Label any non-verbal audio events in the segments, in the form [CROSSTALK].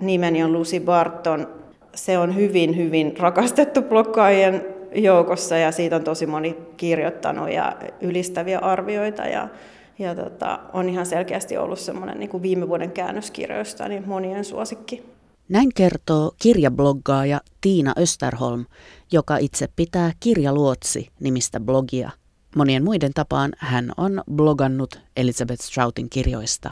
nimeni on Lucy Barton. Se on hyvin, hyvin rakastettu blokkaajien joukossa ja siitä on tosi moni kirjoittanut ja ylistäviä arvioita ja, ja tota, on ihan selkeästi ollut semmoinen niin viime vuoden käännöskirjoista niin monien suosikki. Näin kertoo kirjabloggaaja Tiina Österholm, joka itse pitää Kirjaluotsi nimistä blogia. Monien muiden tapaan hän on blogannut Elizabeth Stroutin kirjoista.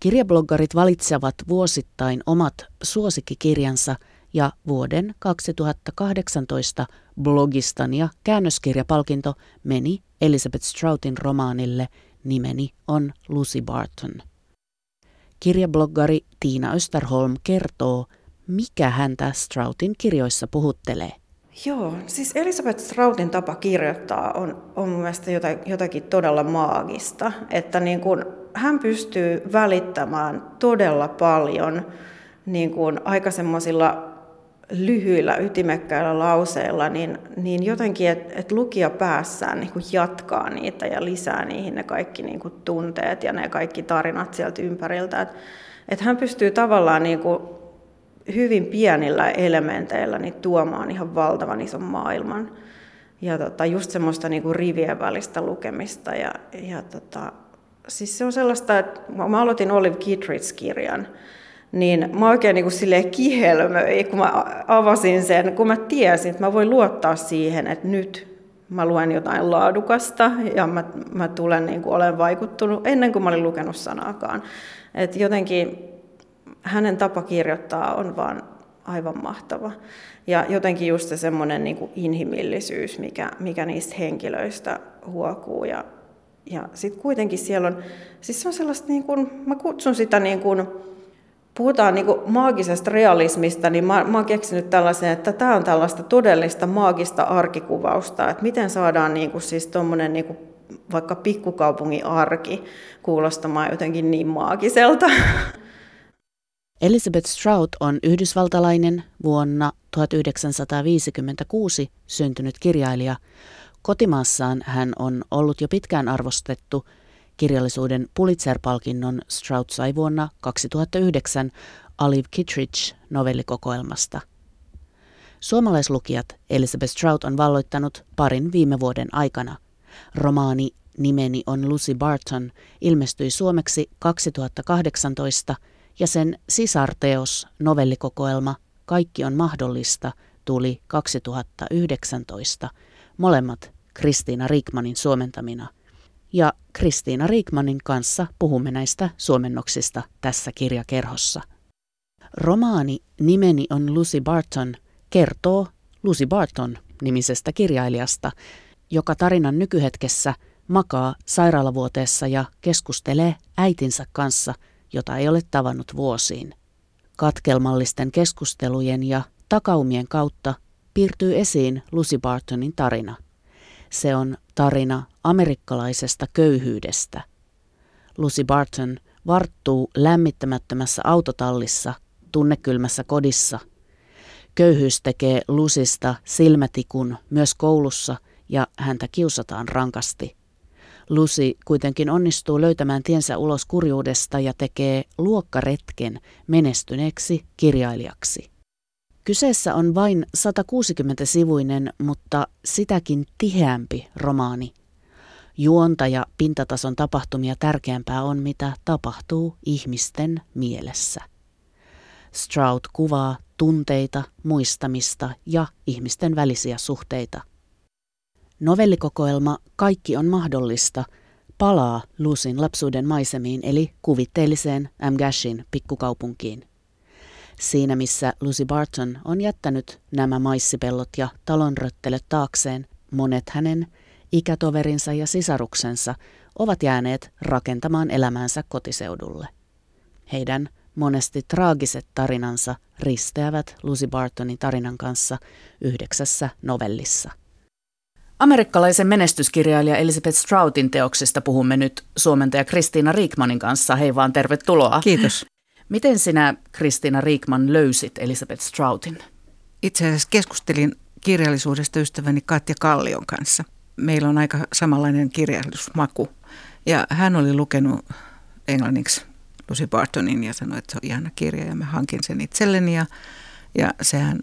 Kirjabloggarit valitsevat vuosittain omat suosikkikirjansa ja vuoden 2018 blogistan ja käännöskirjapalkinto meni Elizabeth Stroutin romaanille Nimeni on Lucy Barton. Kirjabloggari Tiina Österholm kertoo, mikä häntä Stroutin kirjoissa puhuttelee. Joo, siis Elisabeth Stroutin tapa kirjoittaa on, on mun mielestä jotakin todella maagista, että niin kun hän pystyy välittämään todella paljon niin kun aika semmoisilla lyhyillä, ytimekkäillä lauseilla, niin, niin jotenkin, että et lukija päässään niin jatkaa niitä ja lisää niihin ne kaikki niin tunteet ja ne kaikki tarinat sieltä ympäriltä. Että et hän pystyy tavallaan niin kuin hyvin pienillä elementeillä niin tuomaan ihan valtavan ison maailman. Ja tota, just semmoista niin kuin rivien välistä lukemista. Ja, ja tota, siis se on sellaista, että mä aloitin Olive Kittredge-kirjan, niin mä oikein niin kuin kihelmöin, kun mä avasin sen, kun mä tiesin, että mä voin luottaa siihen, että nyt mä luen jotain laadukasta ja mä, mä tulen niin kuin olen vaikuttunut ennen kuin mä olin lukenut sanaakaan. Et jotenkin hänen tapa kirjoittaa on vaan aivan mahtava. Ja jotenkin just se semmoinen niin kuin inhimillisyys, mikä, mikä niistä henkilöistä huokuu. Ja, ja sitten kuitenkin siellä on, siis se on sellaista, niin kuin, mä kutsun sitä niin kuin, puhutaan niin kuin maagisesta realismista, niin mä, mä oon keksinyt tällaisen, että tämä on tällaista todellista maagista arkikuvausta, että miten saadaan niin kuin siis tommonen niin kuin vaikka pikkukaupungin arki kuulostamaan jotenkin niin maagiselta. [LAUGHS] Elizabeth Strout on yhdysvaltalainen vuonna 1956 syntynyt kirjailija. Kotimaassaan hän on ollut jo pitkään arvostettu – Kirjallisuuden Pulitzer-palkinnon Strout sai vuonna 2009 Olive Kittredge novellikokoelmasta. Suomalaislukijat Elizabeth Strout on valloittanut parin viime vuoden aikana. Romaani Nimeni on Lucy Barton ilmestyi suomeksi 2018 ja sen sisarteos novellikokoelma Kaikki on mahdollista tuli 2019, molemmat Kristiina Rikmanin suomentamina – ja Kristiina Riikmanin kanssa puhumme näistä suomennoksista tässä kirjakerhossa. Romaani Nimeni on Lucy Barton kertoo Lucy Barton nimisestä kirjailijasta, joka tarinan nykyhetkessä makaa sairaalavuoteessa ja keskustelee äitinsä kanssa, jota ei ole tavannut vuosiin. Katkelmallisten keskustelujen ja takaumien kautta piirtyy esiin Lucy Bartonin tarina – se on tarina amerikkalaisesta köyhyydestä. Lucy Barton varttuu lämmittämättömässä autotallissa, tunnekylmässä kodissa. Köyhyys tekee Lusista silmätikun myös koulussa ja häntä kiusataan rankasti. Lucy kuitenkin onnistuu löytämään tiensä ulos kurjuudesta ja tekee luokkaretken menestyneeksi kirjailijaksi. Kyseessä on vain 160-sivuinen, mutta sitäkin tiheämpi romaani. Juonta ja pintatason tapahtumia tärkeämpää on, mitä tapahtuu ihmisten mielessä. Stroud kuvaa tunteita, muistamista ja ihmisten välisiä suhteita. Novellikokoelma Kaikki on mahdollista palaa Lucin lapsuuden maisemiin eli kuvitteelliseen Amgashin pikkukaupunkiin. Siinä missä Lucy Barton on jättänyt nämä maissipellot ja talonröttelöt taakseen, monet hänen ikätoverinsa ja sisaruksensa ovat jääneet rakentamaan elämäänsä kotiseudulle. Heidän monesti traagiset tarinansa risteävät Lucy Bartonin tarinan kanssa yhdeksässä novellissa. Amerikkalaisen menestyskirjailija Elizabeth Stroutin teoksista puhumme nyt suomentaja Kristiina Riikmanin kanssa. Hei vaan, tervetuloa. Kiitos. Miten sinä, Kristiina Riikman, löysit Elisabeth Stroutin? Itse asiassa keskustelin kirjallisuudesta ystäväni Katja Kallion kanssa. Meillä on aika samanlainen kirjallisuusmaku. Ja hän oli lukenut englanniksi Lucy Bartonin ja sanoi, että se on ihana kirja ja mä hankin sen itselleni ja, ja sehän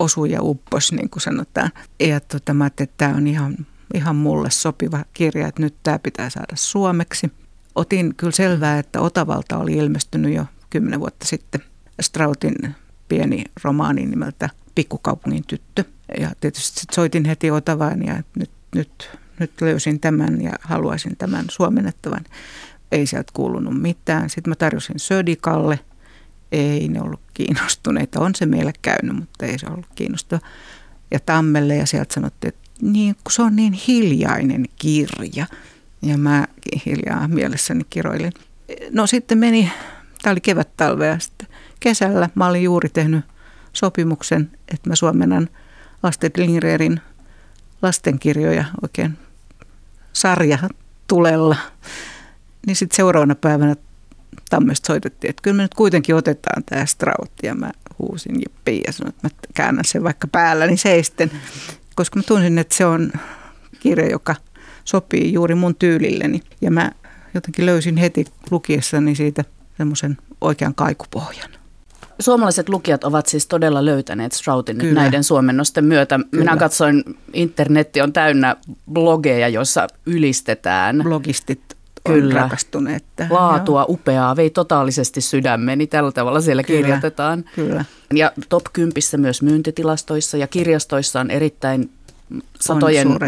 osui ja uppos, niin kuin sanotaan. Ja tota, mä että tämä on ihan, ihan mulle sopiva kirja, että nyt tämä pitää saada suomeksi. Otin kyllä selvää, että Otavalta oli ilmestynyt jo kymmenen vuotta sitten Strautin pieni romaani nimeltä Pikkukaupungin tyttö. Ja tietysti soitin heti Otavaan ja nyt, nyt, nyt löysin tämän ja haluaisin tämän suomennettavan. Ei sieltä kuulunut mitään. Sitten mä tarjosin Södikalle. Ei ne ollut kiinnostuneita. On se meille käynyt, mutta ei se ollut kiinnostava. Ja Tammelle ja sieltä sanottiin, että niin, kun se on niin hiljainen kirja. Ja mä hiljaa mielessäni kiroilin. No sitten meni, tämä oli kevät-talvea sitten kesällä. Mä olin juuri tehnyt sopimuksen, että mä suomennan Astrid Lindgrenin lastenkirjoja oikein sarja tulella. Niin sitten seuraavana päivänä Tammesta soitettiin, että kyllä me nyt kuitenkin otetaan tämä Straut. Ja mä huusin jippiin ja sanoin, että mä käännän sen vaikka päälläni seisten. Koska mä tunsin, että se on kirja, joka sopii juuri mun tyylilleni. Ja mä jotenkin löysin heti lukiessani siitä semmoisen oikean kaikupohjan. Suomalaiset lukijat ovat siis todella löytäneet Stroutin nyt näiden suomennosten myötä. Kyllä. Minä katsoin, internetti on täynnä blogeja, joissa ylistetään. Blogistit Kyllä. rakastuneet tähän. Laatua, joo. upeaa, vei totaalisesti sydämeni. Tällä tavalla siellä Kyllä. kirjoitetaan. Kyllä. Ja top 10 myös myyntitilastoissa ja kirjastoissa on erittäin satojen on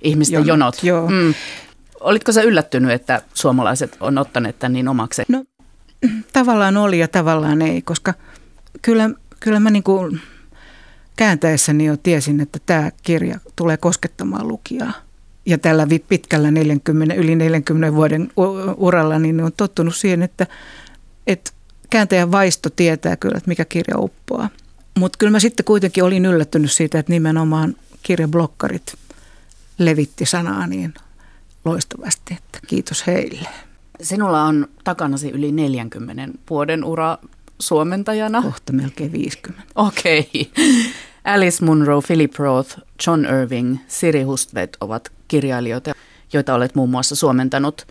ihmisten jonot. jonot. Joo. Mm. Olitko sä yllättynyt, että suomalaiset on ottaneet tämän niin omakseen? No [CLEARS THROAT] tavallaan oli ja tavallaan ei, koska – kyllä, kyllä mä niin kuin kääntäessäni jo tiesin, että tämä kirja tulee koskettamaan lukijaa. Ja tällä pitkällä 40, yli 40 vuoden uralla niin on tottunut siihen, että, että kääntäjän vaisto tietää kyllä, että mikä kirja uppoaa. Mutta kyllä mä sitten kuitenkin olin yllättynyt siitä, että nimenomaan kirjablokkarit levitti sanaa niin loistavasti, että kiitos heille. Sinulla on takanasi yli 40 vuoden ura suomentajana? Kohta melkein 50. Okei. Okay. Alice Munro, Philip Roth, John Irving, Siri Hustvedt ovat kirjailijoita, joita olet muun muassa suomentanut.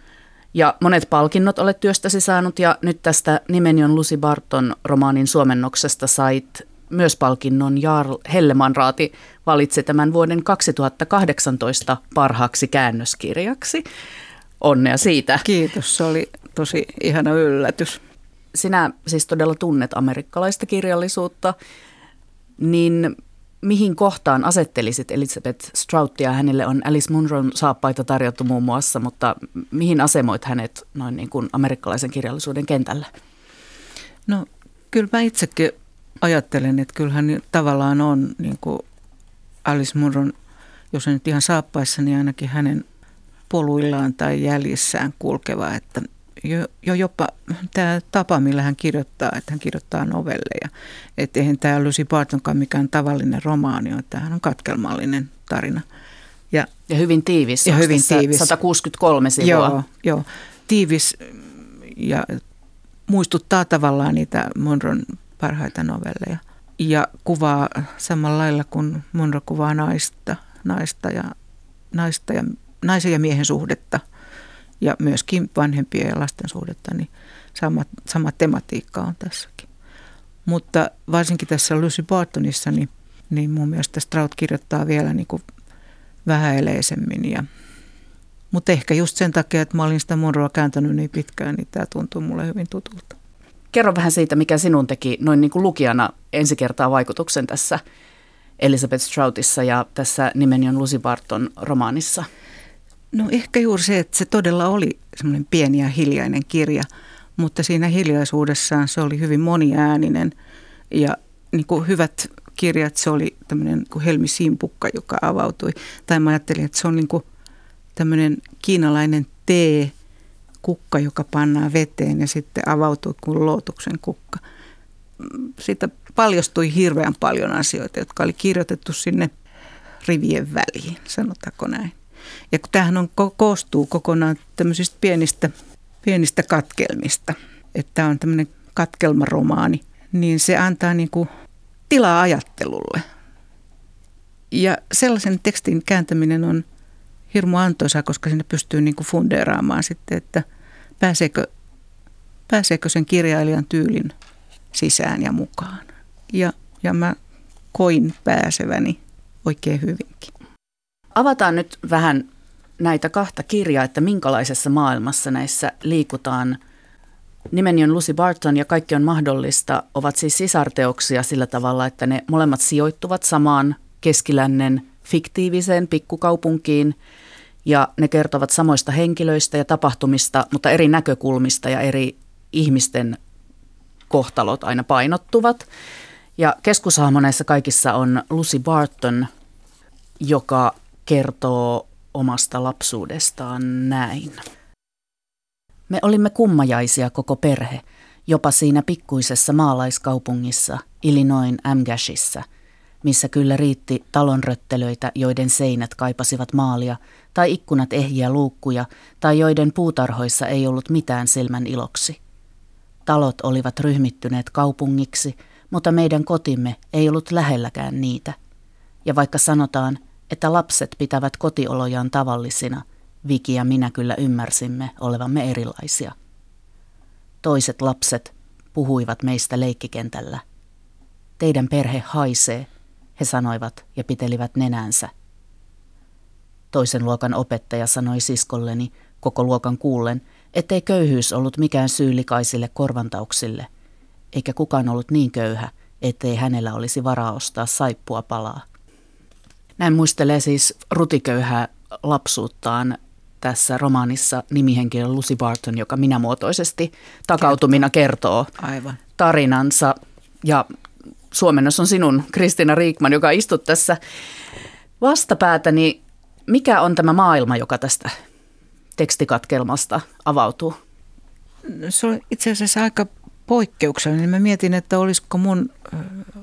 Ja monet palkinnot olet työstäsi saanut ja nyt tästä nimeni Lucy Barton romaanin suomennoksesta sait myös palkinnon Jarl Hellemanraati valitsi tämän vuoden 2018 parhaaksi käännöskirjaksi. Onnea siitä. Kiitos, se oli tosi ihana yllätys sinä siis todella tunnet amerikkalaista kirjallisuutta, niin mihin kohtaan asettelisit Elizabeth Strouttia? Hänelle on Alice Munron saappaita tarjottu muun muassa, mutta mihin asemoit hänet noin niin kuin amerikkalaisen kirjallisuuden kentällä? No kyllä mä itsekin ajattelen, että kyllähän tavallaan on niin kuin Alice Munron, jos ei nyt ihan saappaissa, niin ainakin hänen poluillaan tai jäljissään kulkeva, että jo, jo jopa tämä tapa, millä hän kirjoittaa, että hän kirjoittaa novelleja. Että eihän tämä Lucy Bartonkaan mikään tavallinen romaani ole, tämähän on katkelmallinen tarina. Ja, ja hyvin tiivis. Ja hyvin tiivis. 163 sivua. Joo, joo, tiivis ja muistuttaa tavallaan niitä Monron parhaita novelleja. Ja kuvaa samalla lailla kuin Monro kuvaa naista, naista ja, naista ja, naisen ja miehen suhdetta – ja myöskin vanhempien ja lasten suhdetta, niin sama, sama tematiikka on tässäkin. Mutta varsinkin tässä Lucy Bartonissa, niin, niin mun mielestä Strout kirjoittaa vielä niin kuin vähäeleisemmin. Ja, mutta ehkä just sen takia, että mä olin sitä Monroa kääntänyt niin pitkään, niin tämä tuntuu mulle hyvin tutulta. Kerro vähän siitä, mikä sinun teki noin niin kuin lukijana ensi kertaa vaikutuksen tässä Elizabeth Stroutissa ja tässä nimeni on Lucy Barton romaanissa – No ehkä juuri se, että se todella oli semmoinen pieni ja hiljainen kirja, mutta siinä hiljaisuudessaan se oli hyvin moniääninen ja niin kuin hyvät kirjat, se oli tämmöinen kuin Helmi Simpukka, joka avautui. Tai mä ajattelin, että se on niin kuin tämmöinen kiinalainen tee, kukka, joka pannaan veteen ja sitten avautuu kuin lootuksen kukka. Siitä paljastui hirveän paljon asioita, jotka oli kirjoitettu sinne rivien väliin, sanotaanko näin. Ja kun tämähän on, koostuu kokonaan tämmöisistä pienistä, pienistä katkelmista, että tämä on tämmöinen katkelmaromaani, niin se antaa niin kuin tilaa ajattelulle. Ja sellaisen tekstin kääntäminen on hirmu antoisaa, koska sinne pystyy niin kuin fundeeraamaan sitten, että pääseekö pääseekö sen kirjailijan tyylin sisään ja mukaan. Ja, ja mä koin pääseväni oikein hyvinkin. Avataan nyt vähän näitä kahta kirjaa, että minkälaisessa maailmassa näissä liikutaan. Nimeni on Lucy Barton ja Kaikki on mahdollista ovat siis sisarteoksia sillä tavalla, että ne molemmat sijoittuvat samaan keskilännen fiktiiviseen pikkukaupunkiin ja ne kertovat samoista henkilöistä ja tapahtumista, mutta eri näkökulmista ja eri ihmisten kohtalot aina painottuvat. Ja keskushahmo näissä kaikissa on Lucy Barton, joka kertoo omasta lapsuudestaan näin. Me olimme kummajaisia koko perhe, jopa siinä pikkuisessa maalaiskaupungissa Illinoin Amgashissa, missä kyllä riitti talonröttelöitä, joiden seinät kaipasivat maalia, tai ikkunat ehjiä luukkuja, tai joiden puutarhoissa ei ollut mitään silmän iloksi. Talot olivat ryhmittyneet kaupungiksi, mutta meidän kotimme ei ollut lähelläkään niitä. Ja vaikka sanotaan, että lapset pitävät kotiolojaan tavallisina, Viki ja minä kyllä ymmärsimme olevamme erilaisia. Toiset lapset puhuivat meistä leikkikentällä. Teidän perhe haisee, he sanoivat ja pitelivät nenänsä. Toisen luokan opettaja sanoi siskolleni, koko luokan kuullen, ettei köyhyys ollut mikään syy likaisille korvantauksille, eikä kukaan ollut niin köyhä, ettei hänellä olisi varaa ostaa saippua palaa. Näin muistelee siis rutiköyhää lapsuuttaan tässä romaanissa nimihenkilö Lucy Barton, joka minämuotoisesti takautumina kertoo, kertoo Aivan. tarinansa. Ja suomennos on sinun, Kristina Riikman, joka istut tässä vastapäätäni. Mikä on tämä maailma, joka tästä tekstikatkelmasta avautuu? Se on itse asiassa aika poikkeuksellinen. Mä mietin, että olisiko mun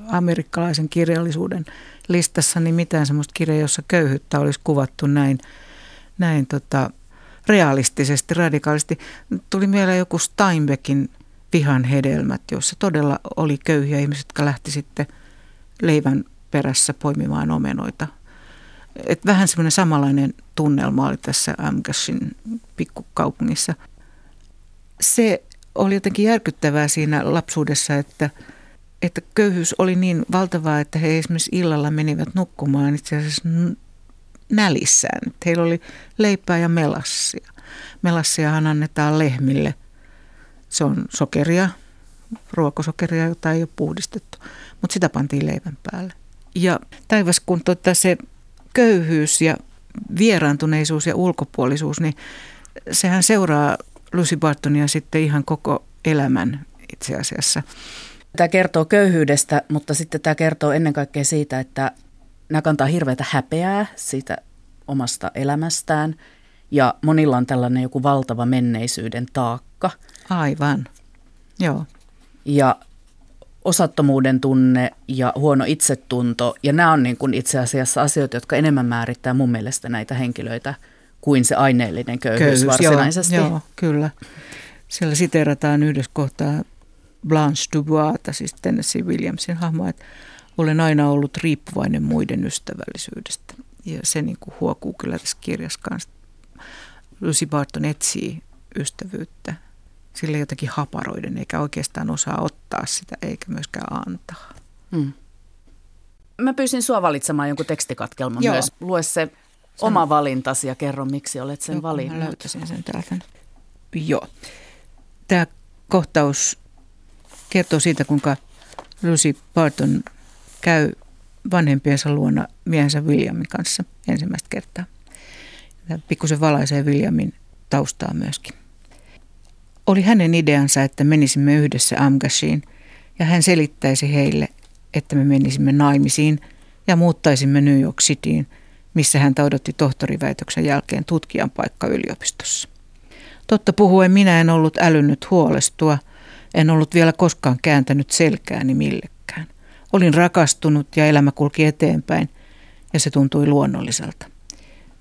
amerikkalaisen kirjallisuuden listassani mitään semmoista kirjaa, jossa köyhyyttä olisi kuvattu näin, näin tota, realistisesti, radikaalisti. Tuli mieleen joku Steinbeckin vihan hedelmät, jossa todella oli köyhiä ihmisiä, jotka lähti sitten leivän perässä poimimaan omenoita. Et vähän semmoinen samanlainen tunnelma oli tässä Amgashin pikkukaupungissa. Se oli jotenkin järkyttävää siinä lapsuudessa, että, että köyhyys oli niin valtavaa, että he esimerkiksi illalla menivät nukkumaan itse asiassa nälissään. Heillä oli leipää ja melassia. Melassiahan annetaan lehmille. Se on sokeria, ruokosokeria, jota ei ole puhdistettu, mutta sitä pantiin leivän päälle. Ja taivas, kun tota se köyhyys ja vieraantuneisuus ja ulkopuolisuus, niin sehän seuraa Lucy Bartonia sitten ihan koko elämän itse asiassa. Tämä kertoo köyhyydestä, mutta sitten tämä kertoo ennen kaikkea siitä, että nämä kantaa hirveätä häpeää siitä omasta elämästään ja monilla on tällainen joku valtava menneisyyden taakka. Aivan, joo. Ja osattomuuden tunne ja huono itsetunto. Ja nämä on niin kuin itse asiassa asioita, jotka enemmän määrittää mun mielestä näitä henkilöitä kuin se aineellinen köyhyys, köyhyys varsinaisesti. Joo, joo, kyllä. Siellä siterataan yhdessä kohtaa Blanche Dubois, siis Tennessee Williamsin hahmo, että olen aina ollut riippuvainen muiden ystävällisyydestä. Ja se niin kuin huokuu kyllä tässä kirjassa kanssa. Lucy Barton etsii ystävyyttä sille jotenkin haparoiden, eikä oikeastaan osaa ottaa sitä eikä myöskään antaa. Hmm. Mä pyysin sua valitsemaan jonkun tekstikatkelman Joo. myös. Lue se oma valintasi ja kerro, miksi olet sen valinnut. Mä löytäisin sen täältä. Joo. Tämä kohtaus kertoo siitä, kuinka Lucy Barton käy vanhempiensa luona miehensä Williamin kanssa ensimmäistä kertaa. Tämä pikkusen valaisee Williamin taustaa myöskin. Oli hänen ideansa, että menisimme yhdessä Amgashiin ja hän selittäisi heille, että me menisimme naimisiin ja muuttaisimme New York Cityin, missä hän odotti tohtoriväitöksen jälkeen tutkijan paikka yliopistossa. Totta puhuen minä en ollut älynnyt huolestua, en ollut vielä koskaan kääntänyt selkääni millekään. Olin rakastunut ja elämä kulki eteenpäin ja se tuntui luonnolliselta.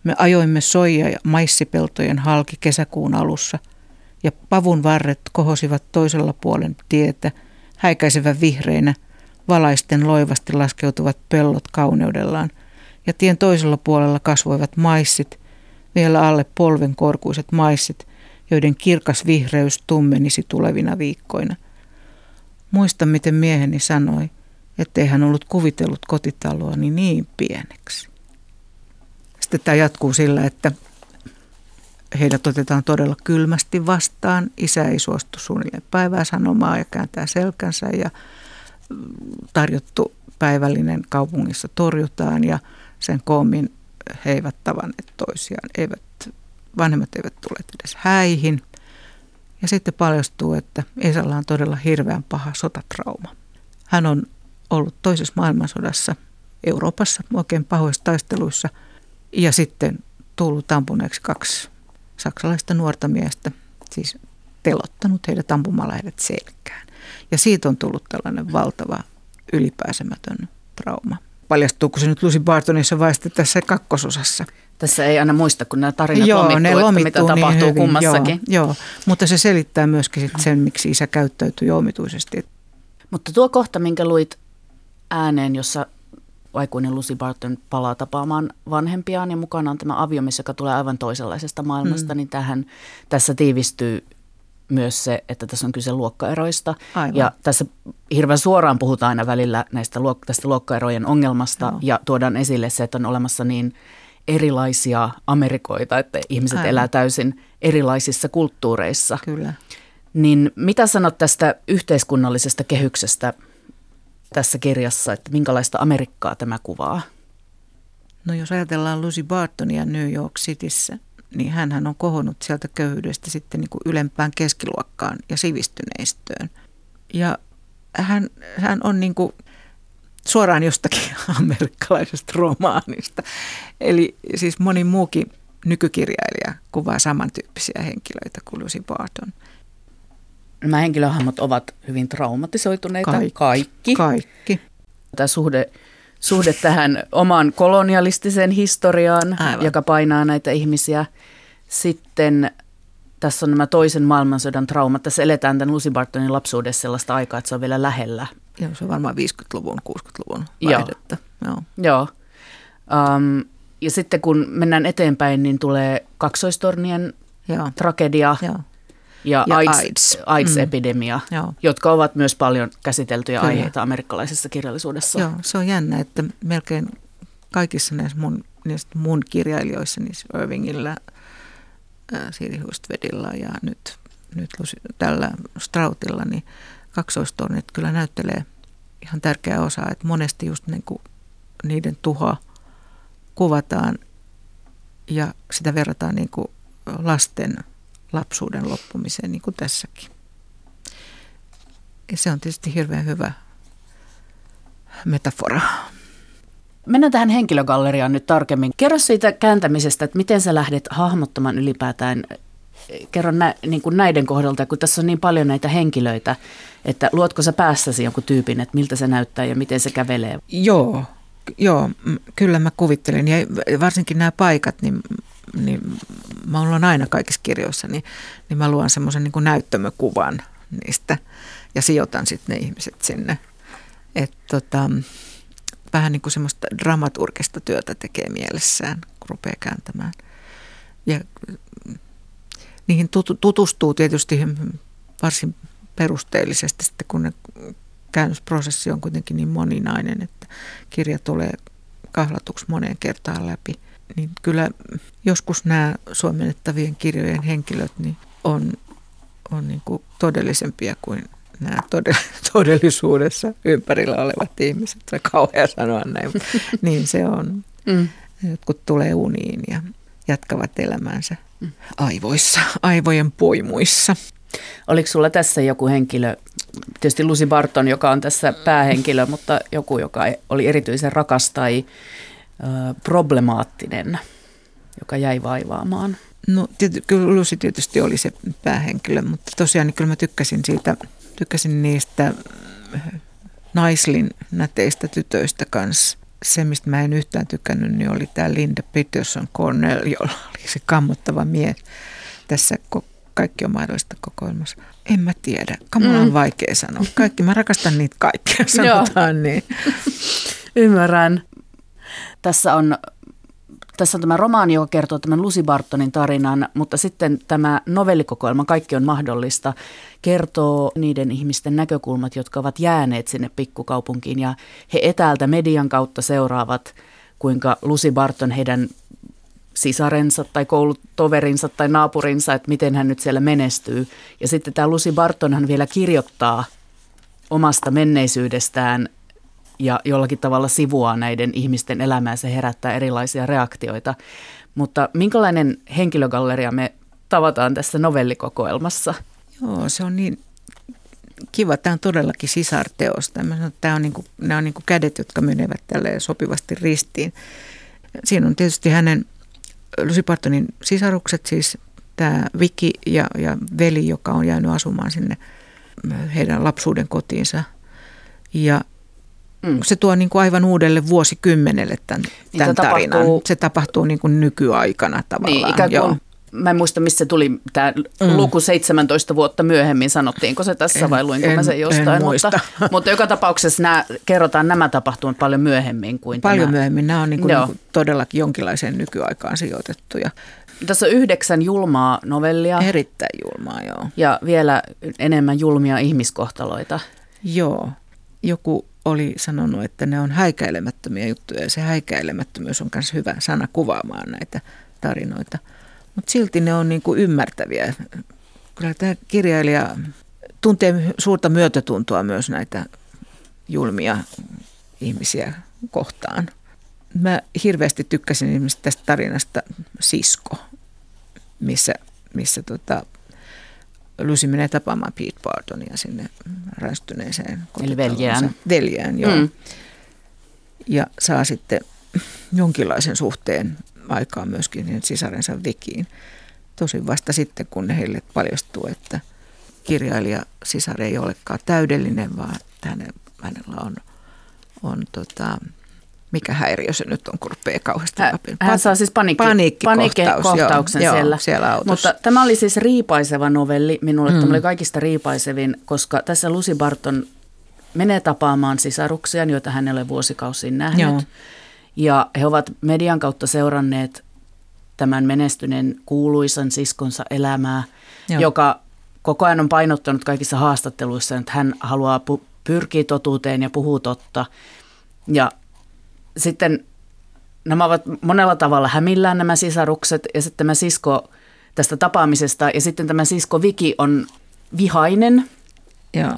Me ajoimme soija- ja maissipeltojen halki kesäkuun alussa – ja pavun varret kohosivat toisella puolen tietä, häikäisevän vihreinä, valaisten loivasti laskeutuvat pellot kauneudellaan, ja tien toisella puolella kasvoivat maissit, vielä alle polven korkuiset maissit, joiden kirkas vihreys tummenisi tulevina viikkoina. Muista, miten mieheni sanoi, ettei hän ollut kuvitellut kotitaloani niin pieneksi. Sitten tämä jatkuu sillä, että heidät otetaan todella kylmästi vastaan. Isä ei suostu suunnilleen päivää sanomaan ja kääntää selkänsä ja tarjottu päivällinen kaupungissa torjutaan ja sen koomin he eivät tavanneet toisiaan. Eivät, vanhemmat eivät tule edes häihin. Ja sitten paljastuu, että Esalla on todella hirveän paha sotatrauma. Hän on ollut toisessa maailmansodassa Euroopassa oikein pahoissa taisteluissa ja sitten tullut ampuneeksi kaksi saksalaista nuorta miestä, siis telottanut heidät ampumalla heidät selkään. Ja siitä on tullut tällainen valtava ylipääsemätön trauma. Paljastuuko se nyt Lucy Bartonissa vai sitten tässä kakkososassa? Tässä ei aina muista, kun nämä tarinat joo, lomittuu, ne lomittuu mitä niin tapahtuu hyvin, kummassakin. Joo, joo, mutta se selittää myöskin sit sen, miksi isä käyttäytyy omituisesti. Mutta tuo kohta, minkä luit ääneen, jossa aikuinen Lucy Barton palaa tapaamaan vanhempiaan ja mukana on tämä aviomies, joka tulee aivan toisenlaisesta maailmasta, mm. niin tähän, tässä tiivistyy myös se, että tässä on kyse luokkaeroista. Aivan. Ja tässä hirveän suoraan puhutaan aina välillä näistä tästä luokkaerojen ongelmasta Joo. ja tuodaan esille se, että on olemassa niin erilaisia Amerikoita, että ihmiset Aivan. elää täysin erilaisissa kulttuureissa. Kyllä. Niin mitä sanot tästä yhteiskunnallisesta kehyksestä tässä kirjassa, että minkälaista Amerikkaa tämä kuvaa? No jos ajatellaan Lucy Bartonia New York Cityssä, niin hän on kohonnut sieltä köyhyydestä sitten niin kuin ylempään keskiluokkaan ja sivistyneistöön. Ja hän, hän on niin kuin suoraan jostakin [LAUGHS] amerikkalaisesta romaanista. Eli siis moni muukin nykykirjailija kuvaa samantyyppisiä henkilöitä kuin Lucy Barton. Nämä henkilöhahmot ovat hyvin traumatisoituneita. Kaikki. Kaikki. Kaikki. Tämä suhde suhde tähän omaan kolonialistiseen historiaan, Aivan. joka painaa näitä ihmisiä. Sitten tässä on nämä toisen maailmansodan traumat. Tässä eletään tämän Lucy Bartonin lapsuudessa sellaista aikaa, että se on vielä lähellä. Joo, se on varmaan 50-luvun, 60-luvun vaihdetta. Joo. Joo. Um, ja sitten kun mennään eteenpäin, niin tulee kaksoistornien Joo. tragedia. Joo ja, ja AIDS, AIDS. AIDS-epidemia, mm. jotka ovat myös paljon käsiteltyjä Kyllä. aiheita amerikkalaisessa kirjallisuudessa. Joo, se on jännä, että melkein kaikissa näissä mun, näissä mun kirjailijoissa, niin Irvingillä, Siri Hustvedilla ja nyt, nyt tällä Strautilla, niin kaksoistornit kyllä näyttelee ihan tärkeä osa, että monesti just niin kuin niiden tuhoa kuvataan ja sitä verrataan niin kuin lasten lapsuuden loppumiseen, niin kuin tässäkin. Ja se on tietysti hirveän hyvä metafora. Mennään tähän henkilögalleriaan nyt tarkemmin. Kerro siitä kääntämisestä, että miten sä lähdet hahmottamaan ylipäätään kerro nä, niin kuin näiden kohdalta, kun tässä on niin paljon näitä henkilöitä, että luotko sä päässäsi jonkun tyypin, että miltä se näyttää ja miten se kävelee? Joo, joo kyllä mä kuvittelen. Ja varsinkin nämä paikat, niin niin mä olen aina kaikissa kirjoissa, niin, niin mä luon semmoisen niin näyttämökuvan niistä ja sijoitan sitten ne ihmiset sinne. Että tota, vähän niin kuin semmoista dramaturgista työtä tekee mielessään, kun rupeaa kääntämään. Ja niihin tutustuu tietysti varsin perusteellisesti sitten, kun ne käännösprosessi on kuitenkin niin moninainen, että kirja tulee kahlatuksi moneen kertaan läpi niin kyllä joskus nämä suomennettavien kirjojen henkilöt niin on, on niin kuin todellisempia kuin nämä [LAUGHS] todellisuudessa ympärillä olevat ihmiset. Se on kauhea sanoa näin, [LAUGHS] niin se on. Mm. Jotkut tulee uniin ja jatkavat elämänsä mm. aivoissa, aivojen poimuissa. Oliko sulla tässä joku henkilö, tietysti Lucy Barton, joka on tässä päähenkilö, mutta joku, joka oli erityisen rakas tai problemaattinen, joka jäi vaivaamaan? No tiety, kyllä Lucy tietysti oli se päähenkilö, mutta tosiaan niin kyllä mä tykkäsin siitä, tykkäsin niistä naislin näteistä tytöistä kanssa. Se, mistä mä en yhtään tykännyt, niin oli tämä Linda Peterson Cornell, jolla oli se kammottava mies tässä kaikki on mahdollista kokoelmassa. En mä tiedä. Kamala on mm. vaikea sanoa. Kaikki, mä rakastan niitä kaikkia, [LAUGHS] sanotaan niin. [LAUGHS] Ymmärrän. Tässä on Tässä on tämä romaani, joka kertoo tämän Lucy Bartonin tarinan, mutta sitten tämä novellikokoelma Kaikki on mahdollista kertoo niiden ihmisten näkökulmat, jotka ovat jääneet sinne pikkukaupunkiin ja he etäältä median kautta seuraavat, kuinka Lucy Barton heidän sisarensa tai koulutoverinsa tai naapurinsa, että miten hän nyt siellä menestyy. Ja sitten tämä Lucy Bartonhan vielä kirjoittaa omasta menneisyydestään ja jollakin tavalla sivuaa näiden ihmisten elämää. Se herättää erilaisia reaktioita. Mutta minkälainen henkilögalleria me tavataan tässä novellikokoelmassa? Joo, se on niin kiva. Tämä on todellakin sisarteos. Tämä on niin kuin, nämä on niin kuin kädet, jotka menevät tälle sopivasti ristiin. Siinä on tietysti hänen Lucy Bartonin sisarukset, siis tämä Viki ja, ja veli, joka on jäänyt asumaan sinne heidän lapsuuden kotiinsa. Ja mm. se tuo niin kuin aivan uudelle vuosikymmenelle tämän, niin tämän tarinan. Tapahtuu, se tapahtuu niin kuin nykyaikana tavallaan. Niin, ikään kuin Joo mä en muista, missä tuli tämä mm. luku 17 vuotta myöhemmin, sanottiinko se tässä en, vai luinko en, mä sen jostain. Mutta, [LAUGHS] mutta joka tapauksessa nämä, kerrotaan nämä tapahtumat paljon myöhemmin kuin Paljon tämä. myöhemmin, nämä on niin kuin, niin kuin todellakin jonkinlaiseen nykyaikaan sijoitettuja. Tässä on yhdeksän julmaa novellia. Erittäin julmaa, joo. Ja vielä enemmän julmia ihmiskohtaloita. Joo. Joku oli sanonut, että ne on häikäilemättömiä juttuja ja se häikäilemättömyys on myös hyvä sana kuvaamaan näitä tarinoita – mutta silti ne on niin kuin ymmärtäviä. Kyllä tämä kirjailija tuntee suurta myötätuntoa myös näitä julmia ihmisiä kohtaan. Mä hirveästi tykkäsin esimerkiksi tästä tarinasta Sisko, missä, missä tota, Lucy menee tapaamaan Pete Bartonia sinne räystyneeseen Eli veljään. Veljään, joo. Mm. Ja saa sitten jonkinlaisen suhteen aikaa myöskin sisarensa Vikiin. Tosin vasta sitten, kun heille paljastuu, että kirjailija sisar ei olekaan täydellinen, vaan hänellä on, on tota, mikä häiriö se nyt on, kun rupeaa kauheasti hän, hän saa siis paniikki, paniikkikohtauksen joo, siellä. Joo, siellä autossa. Mutta tämä oli siis riipaiseva novelli. Minulle mm. tämä oli kaikista riipaisevin, koska tässä Lucy Barton menee tapaamaan sisaruksia, joita hän ei ole vuosikausiin nähnyt. Joo. Ja he ovat median kautta seuranneet tämän menestyneen kuuluisan siskonsa elämää, Joo. joka koko ajan on painottanut kaikissa haastatteluissa, että hän haluaa pu- pyrkiä totuuteen ja puhuu totta. Ja sitten nämä ovat monella tavalla hämillään nämä sisarukset ja sitten tämä sisko tästä tapaamisesta ja sitten tämä sisko Viki on vihainen. Joo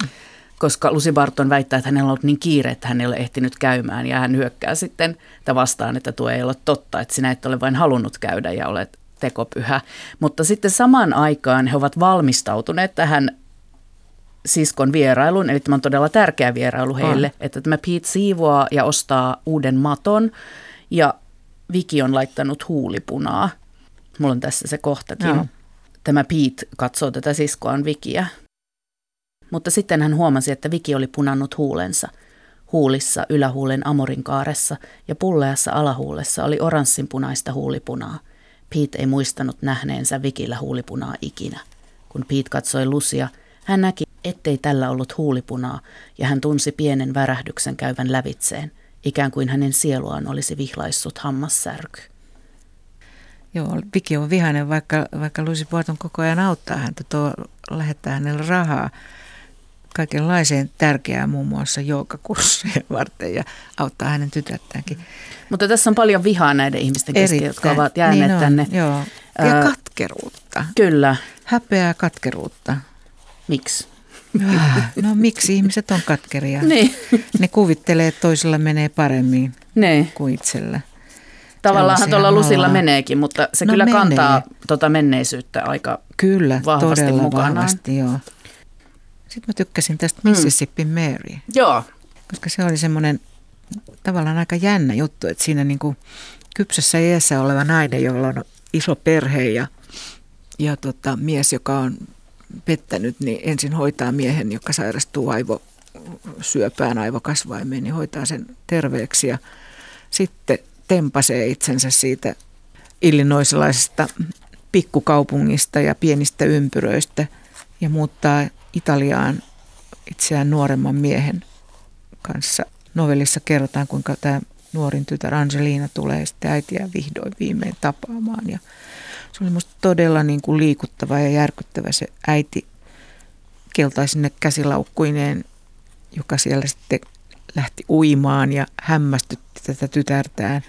koska Lucy Barton väittää, että hänellä on ollut niin kiire, että hän ei ole ehtinyt käymään ja hän hyökkää sitten vastaan, että tuo ei ole totta, että sinä et ole vain halunnut käydä ja olet tekopyhä. Mutta sitten samaan aikaan he ovat valmistautuneet tähän siskon vierailuun, eli tämä on todella tärkeä vierailu heille, on. että tämä Pete siivoaa ja ostaa uuden maton ja Viki on laittanut huulipunaa. Mulla on tässä se kohtakin. Joo. Tämä Pete katsoo tätä siskoaan Vikiä mutta sitten hän huomasi, että Viki oli punannut huulensa. Huulissa ylähuulen amorinkaaressa ja pulleassa alahuulessa oli oranssinpunaista huulipunaa. Pete ei muistanut nähneensä Vikillä huulipunaa ikinä. Kun Pete katsoi Lucia, hän näki, ettei tällä ollut huulipunaa, ja hän tunsi pienen värähdyksen käyvän lävitseen, ikään kuin hänen sieluaan olisi vihlaissut hammassärky. Joo, Viki on vihainen, vaikka, vaikka Lucy Barton koko ajan auttaa häntä, tuo, lähettää hänelle rahaa kaikenlaiseen tärkeää muun muassa joogakursseja varten ja auttaa hänen tytärtäänkin. Mutta tässä on paljon vihaa näiden ihmisten kesken, jotka ovat jääneet niin tänne. Joo. Ja katkeruutta. Kyllä. Häpeää katkeruutta. Miksi? Ah, no miksi ihmiset on katkeria? niin. Ne kuvittelee, että toisella menee paremmin niin. kuin itsellä. Tavallaan tuolla Lusilla olla. meneekin, mutta se no kyllä menee. kantaa tuota menneisyyttä aika kyllä, vahvasti todella mukanaan. vahvasti, joo. Sitten mä tykkäsin tästä hmm. Mississippi Mary. Joo. Koska se oli semmoinen tavallaan aika jännä juttu, että siinä niin kuin kypsässä iässä oleva nainen, jolla on iso perhe ja, ja tota, mies, joka on pettänyt, niin ensin hoitaa miehen, joka sairastuu aivo syöpään aivokasvaimeen, niin hoitaa sen terveeksi ja sitten tempasee itsensä siitä illinoisilaisesta pikkukaupungista ja pienistä ympyröistä ja muuttaa Italiaan itseään nuoremman miehen kanssa. Novellissa kerrotaan, kuinka tämä nuorin tytär Angelina tulee sitten äitiä vihdoin viimein tapaamaan. Ja se oli musta todella niin kuin liikuttava ja järkyttävä se äiti keltaisine käsilaukkuineen, joka siellä sitten lähti uimaan ja hämmästytti tätä tytärtään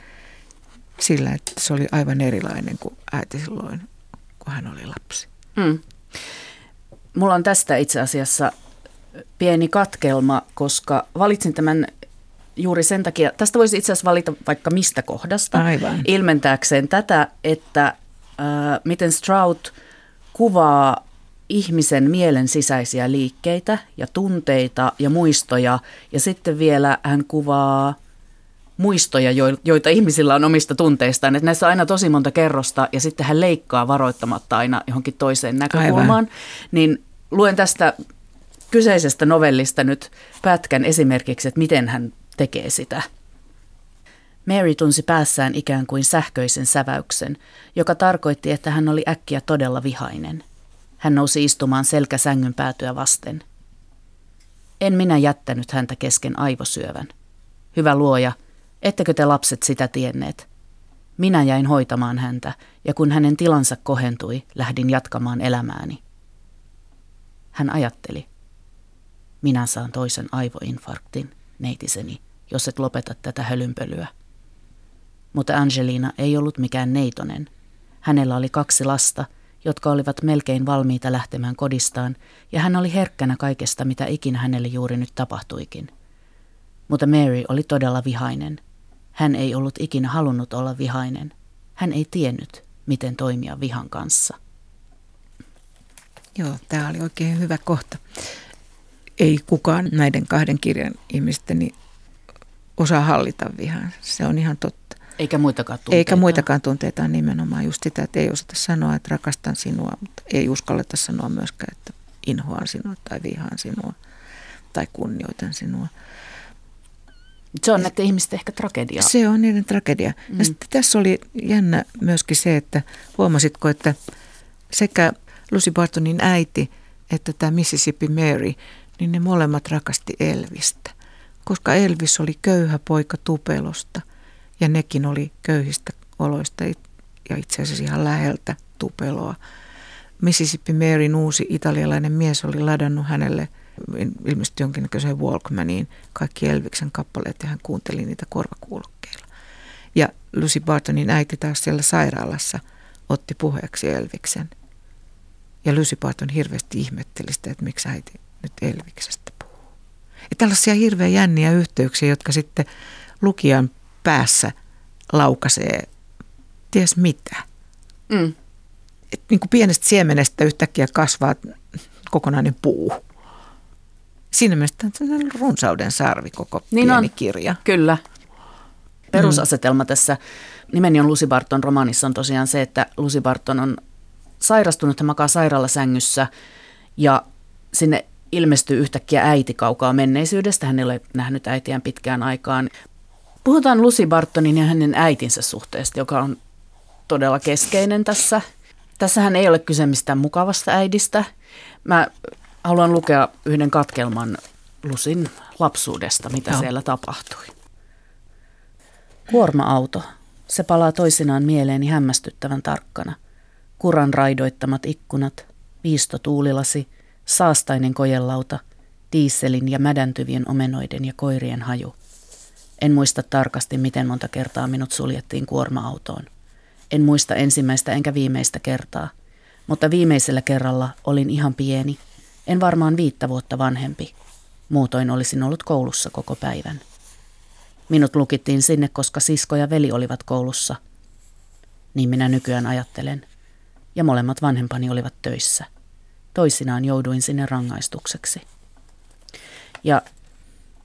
sillä, että se oli aivan erilainen kuin äiti silloin, kun hän oli lapsi. Mm. Mulla on tästä itse asiassa pieni katkelma, koska valitsin tämän juuri sen takia, tästä voisi itse asiassa valita vaikka mistä kohdasta, Aivan. ilmentääkseen tätä, että äh, miten Strout kuvaa ihmisen mielen sisäisiä liikkeitä ja tunteita ja muistoja. Ja sitten vielä hän kuvaa muistoja, joita ihmisillä on omista tunteistaan. Että näissä on aina tosi monta kerrosta ja sitten hän leikkaa varoittamatta aina johonkin toiseen näkökulmaan. Aivan. Niin luen tästä kyseisestä novellista nyt pätkän esimerkiksi, että miten hän tekee sitä. Mary tunsi päässään ikään kuin sähköisen säväyksen, joka tarkoitti, että hän oli äkkiä todella vihainen. Hän nousi istumaan selkäsängyn päätyä vasten. En minä jättänyt häntä kesken aivosyövän. Hyvä luoja, ettekö te lapset sitä tienneet? Minä jäin hoitamaan häntä, ja kun hänen tilansa kohentui, lähdin jatkamaan elämääni. Hän ajatteli. Minä saan toisen aivoinfarktin, neitiseni, jos et lopeta tätä hölynpölyä. Mutta Angelina ei ollut mikään neitonen. Hänellä oli kaksi lasta – jotka olivat melkein valmiita lähtemään kodistaan, ja hän oli herkkänä kaikesta, mitä ikinä hänelle juuri nyt tapahtuikin. Mutta Mary oli todella vihainen. Hän ei ollut ikinä halunnut olla vihainen. Hän ei tiennyt, miten toimia vihan kanssa. Joo, tämä oli oikein hyvä kohta. Ei kukaan näiden kahden kirjan ihmistä niin osaa hallita vihaa. Se on ihan totta. Eikä muitakaan tunteita. Eikä muitakaan tunteita on nimenomaan just sitä, että ei osata sanoa, että rakastan sinua, mutta ei uskalleta sanoa myöskään, että inhoan sinua tai vihaan sinua tai kunnioitan sinua. Se on näiden ihmisten ehkä tragedia. Se on niiden tragedia. Mm. Ja sitten tässä oli jännä myöskin se, että huomasitko, että sekä Lucy Bartonin äiti että tämä Mississippi Mary, niin ne molemmat rakasti Elvistä. Koska Elvis oli köyhä poika Tupelosta ja nekin oli köyhistä oloista ja itse asiassa ihan läheltä Tupeloa. Mississippi Maryn uusi italialainen mies oli ladannut hänelle ilmeisesti jonkinnäköiseen Walkmaniin kaikki Elviksen kappaleet ja hän kuunteli niitä korvakuulokkeilla. Ja Lucy Bartonin äiti taas siellä sairaalassa otti puheeksi Elviksen. Ja Lucy Barton hirveästi ihmetteli sitä, että miksi äiti nyt Elviksestä puhuu. Ja tällaisia hirveän jänniä yhteyksiä, jotka sitten lukijan päässä laukaisee ties mitä. Mm. Et niin kuin pienestä siemenestä yhtäkkiä kasvaa kokonainen puu. Siinä mielessä on runsauden sarvi koko niin pieni on. kirja. Kyllä. Perusasetelma mm. tässä nimeni on Lucy Barton romaanissa on tosiaan se, että Lucy Barton on sairastunut, hän makaa sairaalasängyssä ja sinne ilmestyy yhtäkkiä äiti kaukaa menneisyydestä. Hän ei ole nähnyt äitiään pitkään aikaan. Puhutaan Lucy Bartonin ja hänen äitinsä suhteesta, joka on todella keskeinen tässä. Tässähän ei ole kyse mistään mukavasta äidistä. Mä haluan lukea yhden katkelman Lusin lapsuudesta, mitä no. siellä tapahtui. Kuorma-auto. Se palaa toisinaan mieleeni hämmästyttävän tarkkana. Kuran raidoittamat ikkunat, viisto tuulilasi, saastainen kojelauta, diiselin ja mädäntyvien omenoiden ja koirien haju – en muista tarkasti, miten monta kertaa minut suljettiin kuorma-autoon. En muista ensimmäistä enkä viimeistä kertaa, mutta viimeisellä kerralla olin ihan pieni, en varmaan viittä vuotta vanhempi. Muutoin olisin ollut koulussa koko päivän. Minut lukittiin sinne, koska sisko ja veli olivat koulussa. Niin minä nykyään ajattelen. Ja molemmat vanhempani olivat töissä. Toisinaan jouduin sinne rangaistukseksi. Ja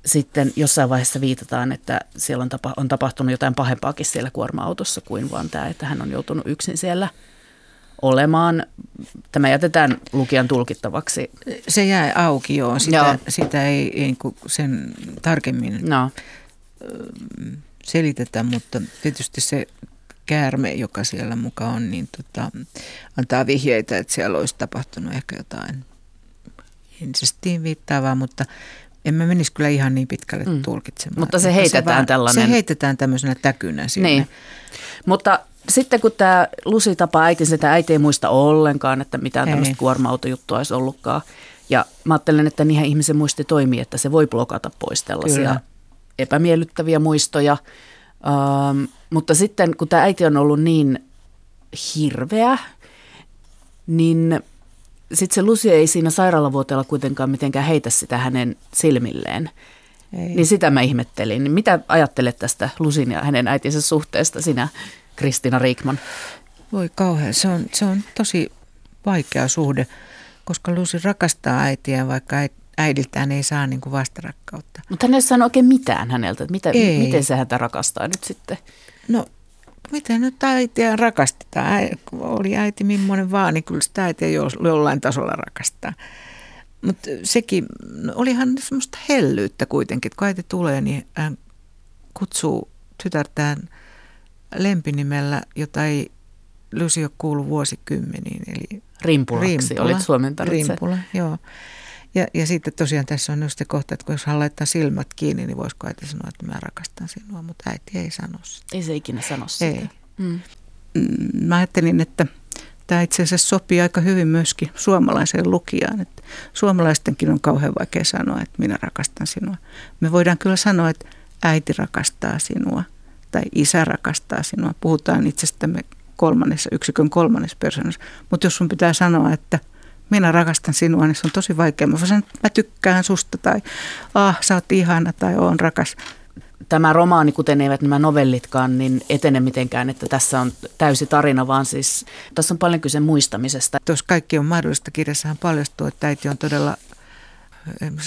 sitten jossain vaiheessa viitataan, että siellä on, tapa, on tapahtunut jotain pahempaakin siellä kuorma-autossa kuin vaan tämä, että hän on joutunut yksin siellä olemaan. Tämä jätetään lukijan tulkittavaksi. Se jää auki, joo. Sitä, joo. sitä ei, ei sen tarkemmin no. selitetä, mutta tietysti se käärme, joka siellä mukaan on, niin tota, antaa vihjeitä, että siellä olisi tapahtunut ehkä jotain ensistiin viittaavaa, mutta En mä menisi kyllä ihan niin pitkälle mm. tulkitsemaan. Mutta se heitetään se vaan, tällainen. Se heitetään tämmöisenä täkynä sinne. Niin. Mutta sitten kun tämä Lusi tapaa äiti, sitä äiti ei muista ollenkaan, että mitään tämmöistä kuorma-autojuttua olisi ollutkaan. Ja mä ajattelen, että niinhän ihmisen muisti toimii, että se voi blokata pois tällaisia Kyllä. epämiellyttäviä muistoja. Ähm, mutta sitten kun tämä äiti on ollut niin hirveä, niin sitten se Lucy ei siinä sairaalavuoteella kuitenkaan mitenkään heitä sitä hänen silmilleen. Ei. Niin sitä mä ihmettelin. Mitä ajattelet tästä Lusin ja hänen äitinsä suhteesta sinä, Kristina Riikman? Voi kauhean, se on, se on tosi vaikea suhde, koska Lucy rakastaa äitiä, vaikka äidiltään ei saa niin kuin vastarakkautta. Mutta hän ei sano oikein mitään häneltä, mitä, ei. miten se häntä rakastaa nyt sitten? No miten nyt äitiä rakastetaan. Äi, oli äiti millainen vaan, niin kyllä sitä äitiä jollain tasolla rakastaa. Mutta sekin, no olihan semmoista hellyyttä kuitenkin, että kun äiti tulee, niin hän kutsuu tytärtään lempinimellä, jota ei Lucy ole kuullut vuosikymmeniin. Eli Rimpulaksi Rimpula, olit Suomen Rimpula, joo. Ja, ja sitten tosiaan tässä on just se kohta, että kun jos hän laittaa silmät kiinni, niin voisiko äiti sanoa, että mä rakastan sinua, mutta äiti ei sano sitä. Ei se ikinä sano sitä. Ei. Mm. mm. Mä ajattelin, että tämä itse asiassa sopii aika hyvin myöskin suomalaiseen lukijaan. Että suomalaistenkin on kauhean vaikea sanoa, että minä rakastan sinua. Me voidaan kyllä sanoa, että äiti rakastaa sinua tai isä rakastaa sinua. Puhutaan itsestämme kolmannessa, yksikön kolmannessa persoonassa. Mutta jos sun pitää sanoa, että – minä rakastan sinua, niin se on tosi vaikea. Mä sanon, mä tykkään susta tai ah, sä oot ihana tai oon rakas. Tämä romaani, kuten eivät nämä novellitkaan, niin etene mitenkään, että tässä on täysi tarina, vaan siis tässä on paljon kyse muistamisesta. Tuossa kaikki on mahdollista. Kirjassahan paljastuu, että äiti on todella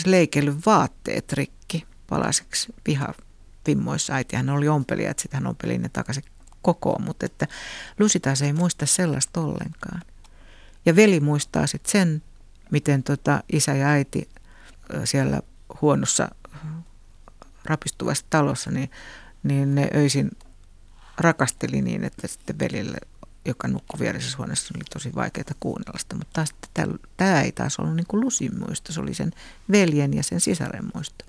leikellyt vaatteet rikki palasiksi vimmoissa. Äitihän oli ompelija, että sitten hän ompeli ne takaisin kokoon, mutta että Lucy taas ei muista sellaista ollenkaan. Ja veli muistaa sitten sen, miten tota isä ja äiti siellä huonossa rapistuvassa talossa, niin, niin ne öisin rakasteli niin, että sitten velille, joka nukkui vieressä huoneessa, oli tosi vaikeaa kuunnella sitä. Mutta taas tämä ei taas ollut niin kuin Lusin muisto, se oli sen veljen ja sen sisaren muisto.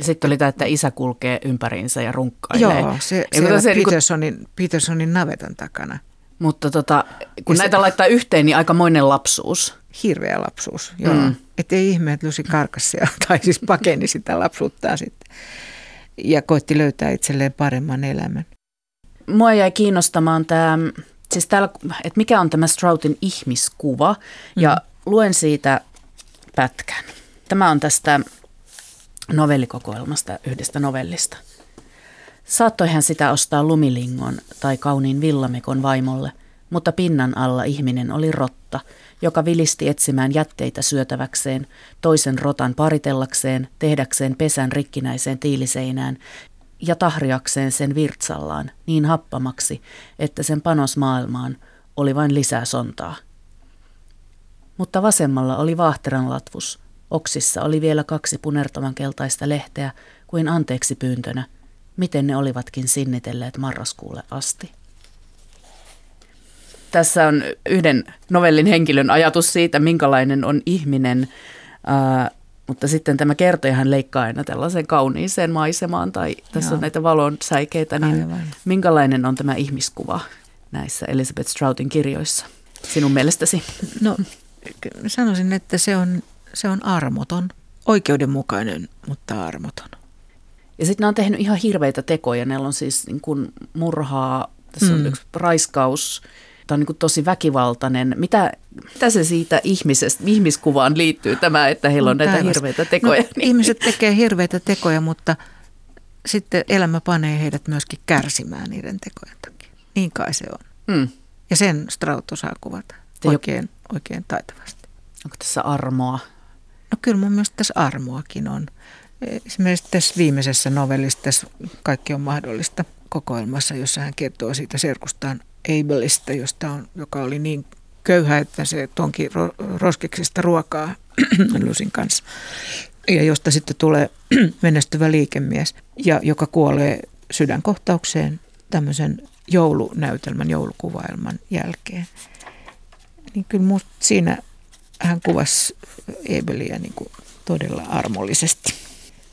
Sitten oli tämä, että isä kulkee ympäriinsä ja runkkailee. Joo, se, se, se Petersonin, Petersonin navetan takana. Mutta tota, kun ja näitä se, laittaa yhteen, niin aikamoinen lapsuus. Hirveä lapsuus, joo. Mm. Että ei ihme, että Lusi karkasi [LAUGHS] tai siis pakeni sitä lapsuuttaan sitten. Ja koitti löytää itselleen paremman elämän. Mua jäi kiinnostamaan tämä, siis täällä, että mikä on tämä Stroutin ihmiskuva. Mm. Ja luen siitä pätkän. Tämä on tästä novellikokoelmasta, yhdestä novellista. Saattoi hän sitä ostaa lumilingon tai kauniin villamekon vaimolle, mutta pinnan alla ihminen oli rotta, joka vilisti etsimään jätteitä syötäväkseen, toisen rotan paritellakseen, tehdäkseen pesän rikkinäiseen tiiliseinään ja tahriakseen sen virtsallaan niin happamaksi, että sen panos maailmaan oli vain lisää sontaa. Mutta vasemmalla oli vaahteran latvus. Oksissa oli vielä kaksi punertavan keltaista lehteä kuin anteeksi pyyntönä – miten ne olivatkin sinnitelleet marraskuulle asti. Tässä on yhden novellin henkilön ajatus siitä, minkälainen on ihminen, ää, mutta sitten tämä kertojahan leikkaa aina tällaisen kauniiseen maisemaan tai tässä Joo. on näitä valon säikeitä, niin Aivan. minkälainen on tämä ihmiskuva näissä Elizabeth Stroutin kirjoissa sinun mielestäsi? No sanoisin, että se on, se on armoton, oikeudenmukainen, mutta armoton. Ja sitten ne on tehnyt ihan hirveitä tekoja. Ne on siis niin kuin murhaa, tässä on mm. yksi raiskaus, tämä on niin tosi väkivaltainen. Mitä, mitä se siitä ihmisestä, ihmiskuvaan liittyy tämä, että heillä on, on näitä hirveitä tekoja? No, niin. Ihmiset tekee hirveitä tekoja, mutta sitten elämä panee heidät myöskin kärsimään niiden tekojen takia. Niin kai se on. Mm. Ja sen Straut osaa kuvata oikein, oikein taitavasti. Onko tässä armoa? No kyllä mun mielestä tässä armoakin on. Esimerkiksi tässä viimeisessä novellissa, tässä Kaikki on mahdollista kokoelmassa, jossa hän kertoo siitä serkustaan Abelista, josta on, joka oli niin köyhä, että se tonki roskiksista ruokaa [CLEARS THROAT] Lusin kanssa. Ja josta sitten tulee [CLEARS THROAT] menestyvä liikemies, ja joka kuolee sydänkohtaukseen tämmöisen joulunäytelmän, joulukuvailman jälkeen. Niin kyllä musta siinä hän kuvasi Ebelia niin kuin todella armollisesti,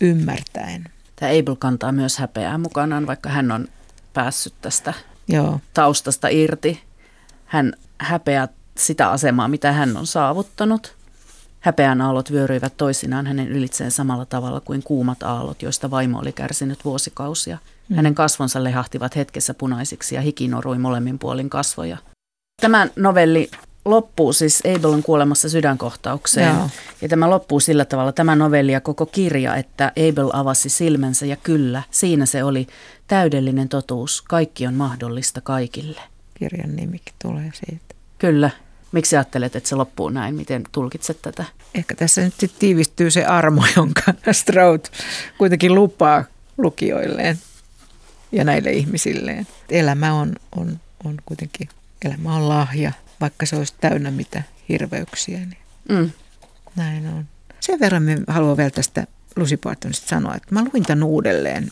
ymmärtäen. Tämä Abel kantaa myös häpeää mukanaan, vaikka hän on päässyt tästä Joo. taustasta irti. Hän häpeää sitä asemaa, mitä hän on saavuttanut. Häpeän aallot vyöryivät toisinaan hänen ylitseen samalla tavalla kuin kuumat aallot, joista vaimo oli kärsinyt vuosikausia. Mm. Hänen kasvonsa lehahtivat hetkessä punaisiksi ja hiki norui molemmin puolin kasvoja. Tämä novelli loppuu siis Abelin kuolemassa sydänkohtaukseen. Joo. Ja tämä loppuu sillä tavalla, tämä novelli ja koko kirja, että Abel avasi silmänsä ja kyllä, siinä se oli täydellinen totuus. Kaikki on mahdollista kaikille. Kirjan nimikin tulee siitä. Kyllä. Miksi ajattelet, että se loppuu näin? Miten tulkitset tätä? Ehkä tässä nyt tiivistyy se armo, [LAUGHS] jonka Stroud kuitenkin lupaa lukijoilleen ja näille ihmisilleen. Elämä on, on, on kuitenkin, elämä on lahja, vaikka se olisi täynnä mitä hirveyksiä. Niin mm. Näin on. Sen verran haluan vielä tästä Lucy sanoa, että mä luin tämän uudelleen.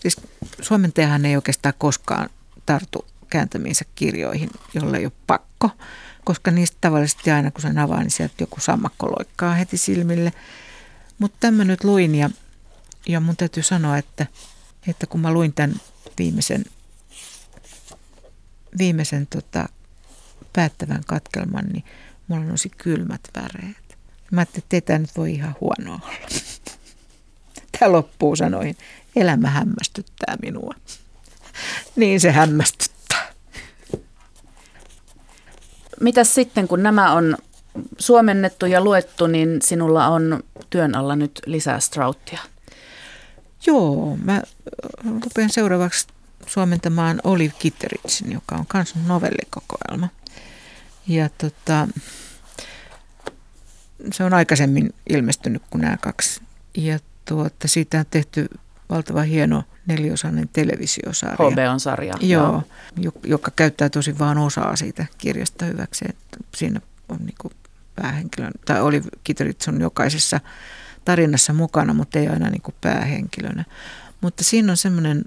Siis suomentajahan ei oikeastaan koskaan tartu kääntämiinsä kirjoihin, jolle ei ole pakko, koska niistä tavallisesti aina kun sen avaa, niin sieltä joku sammakko loikkaa heti silmille. Mutta tämä nyt luin ja, ja mun täytyy sanoa, että, että kun mä luin tämän viimeisen, viimeisen tota, päättävän katkelman, niin mulla nousi kylmät väreet. Mä ajattelin, että tämä nyt voi ihan huono olla. [LAUGHS] Tämä loppuu sanoihin, elämä hämmästyttää minua. [LAUGHS] Niin se hämmästyttää. Mitäs sitten, kun nämä on suomennettu ja luettu, niin sinulla on työn alla nyt lisää Strauttia? Joo, mä rupean seuraavaksi suomentamaan Olive Kitteritsin, joka on myös novellikokoelma. Ja tota, se on aikaisemmin ilmestynyt kuin nämä kaksi. Ja tuota, siitä on tehty valtava hieno neliosainen televisiosarja. HBO-sarja. Joo, joo, joka käyttää tosi vain osaa siitä kirjasta hyväksi. Että siinä on niin päähenkilö, tai oli Kiteritson jokaisessa tarinassa mukana, mutta ei aina niin päähenkilönä. Mutta siinä on semmoinen,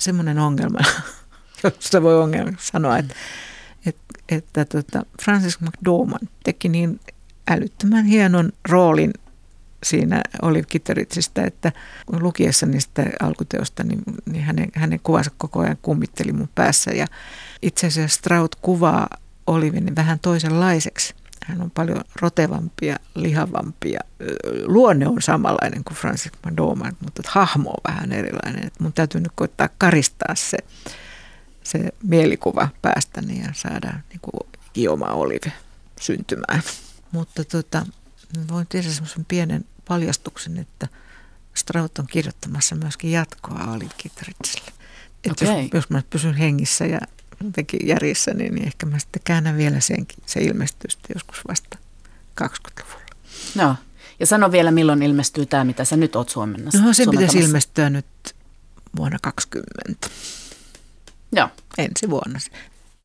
semmoinen ongelma, [LAUGHS] josta voi ongelma sanoa, että että tota Francis McDormand teki niin älyttömän hienon roolin siinä oli Kitteritsistä, että kun lukiessa niistä alkuteosta, niin, niin hänen, hänen kuvansa koko ajan kummitteli mun päässä. Ja itse asiassa Stroud kuvaa Olivin vähän toisenlaiseksi. Hän on paljon rotevampia, lihavampia. Luonne on samanlainen kuin Francis McDormand, mutta hahmo on vähän erilainen. Että mun täytyy nyt koittaa karistaa se se mielikuva päästäni ja saada niin kuin Ioma Olive syntymään. Mutta tota, voin tehdä semmoisen pienen paljastuksen, että Straut on kirjoittamassa myöskin jatkoa Olive Kitterichille. Okay. Jos, jos mä pysyn hengissä ja jotenkin järjessä, niin, niin ehkä mä sitten käännän vielä senkin. Se ilmestyy sitten joskus vasta 20-luvulla. No, ja sano vielä, milloin ilmestyy tämä, mitä sä nyt oot suomennassa. No se pitäisi ilmestyä nyt vuonna 2020. Joo. Ensi vuonna.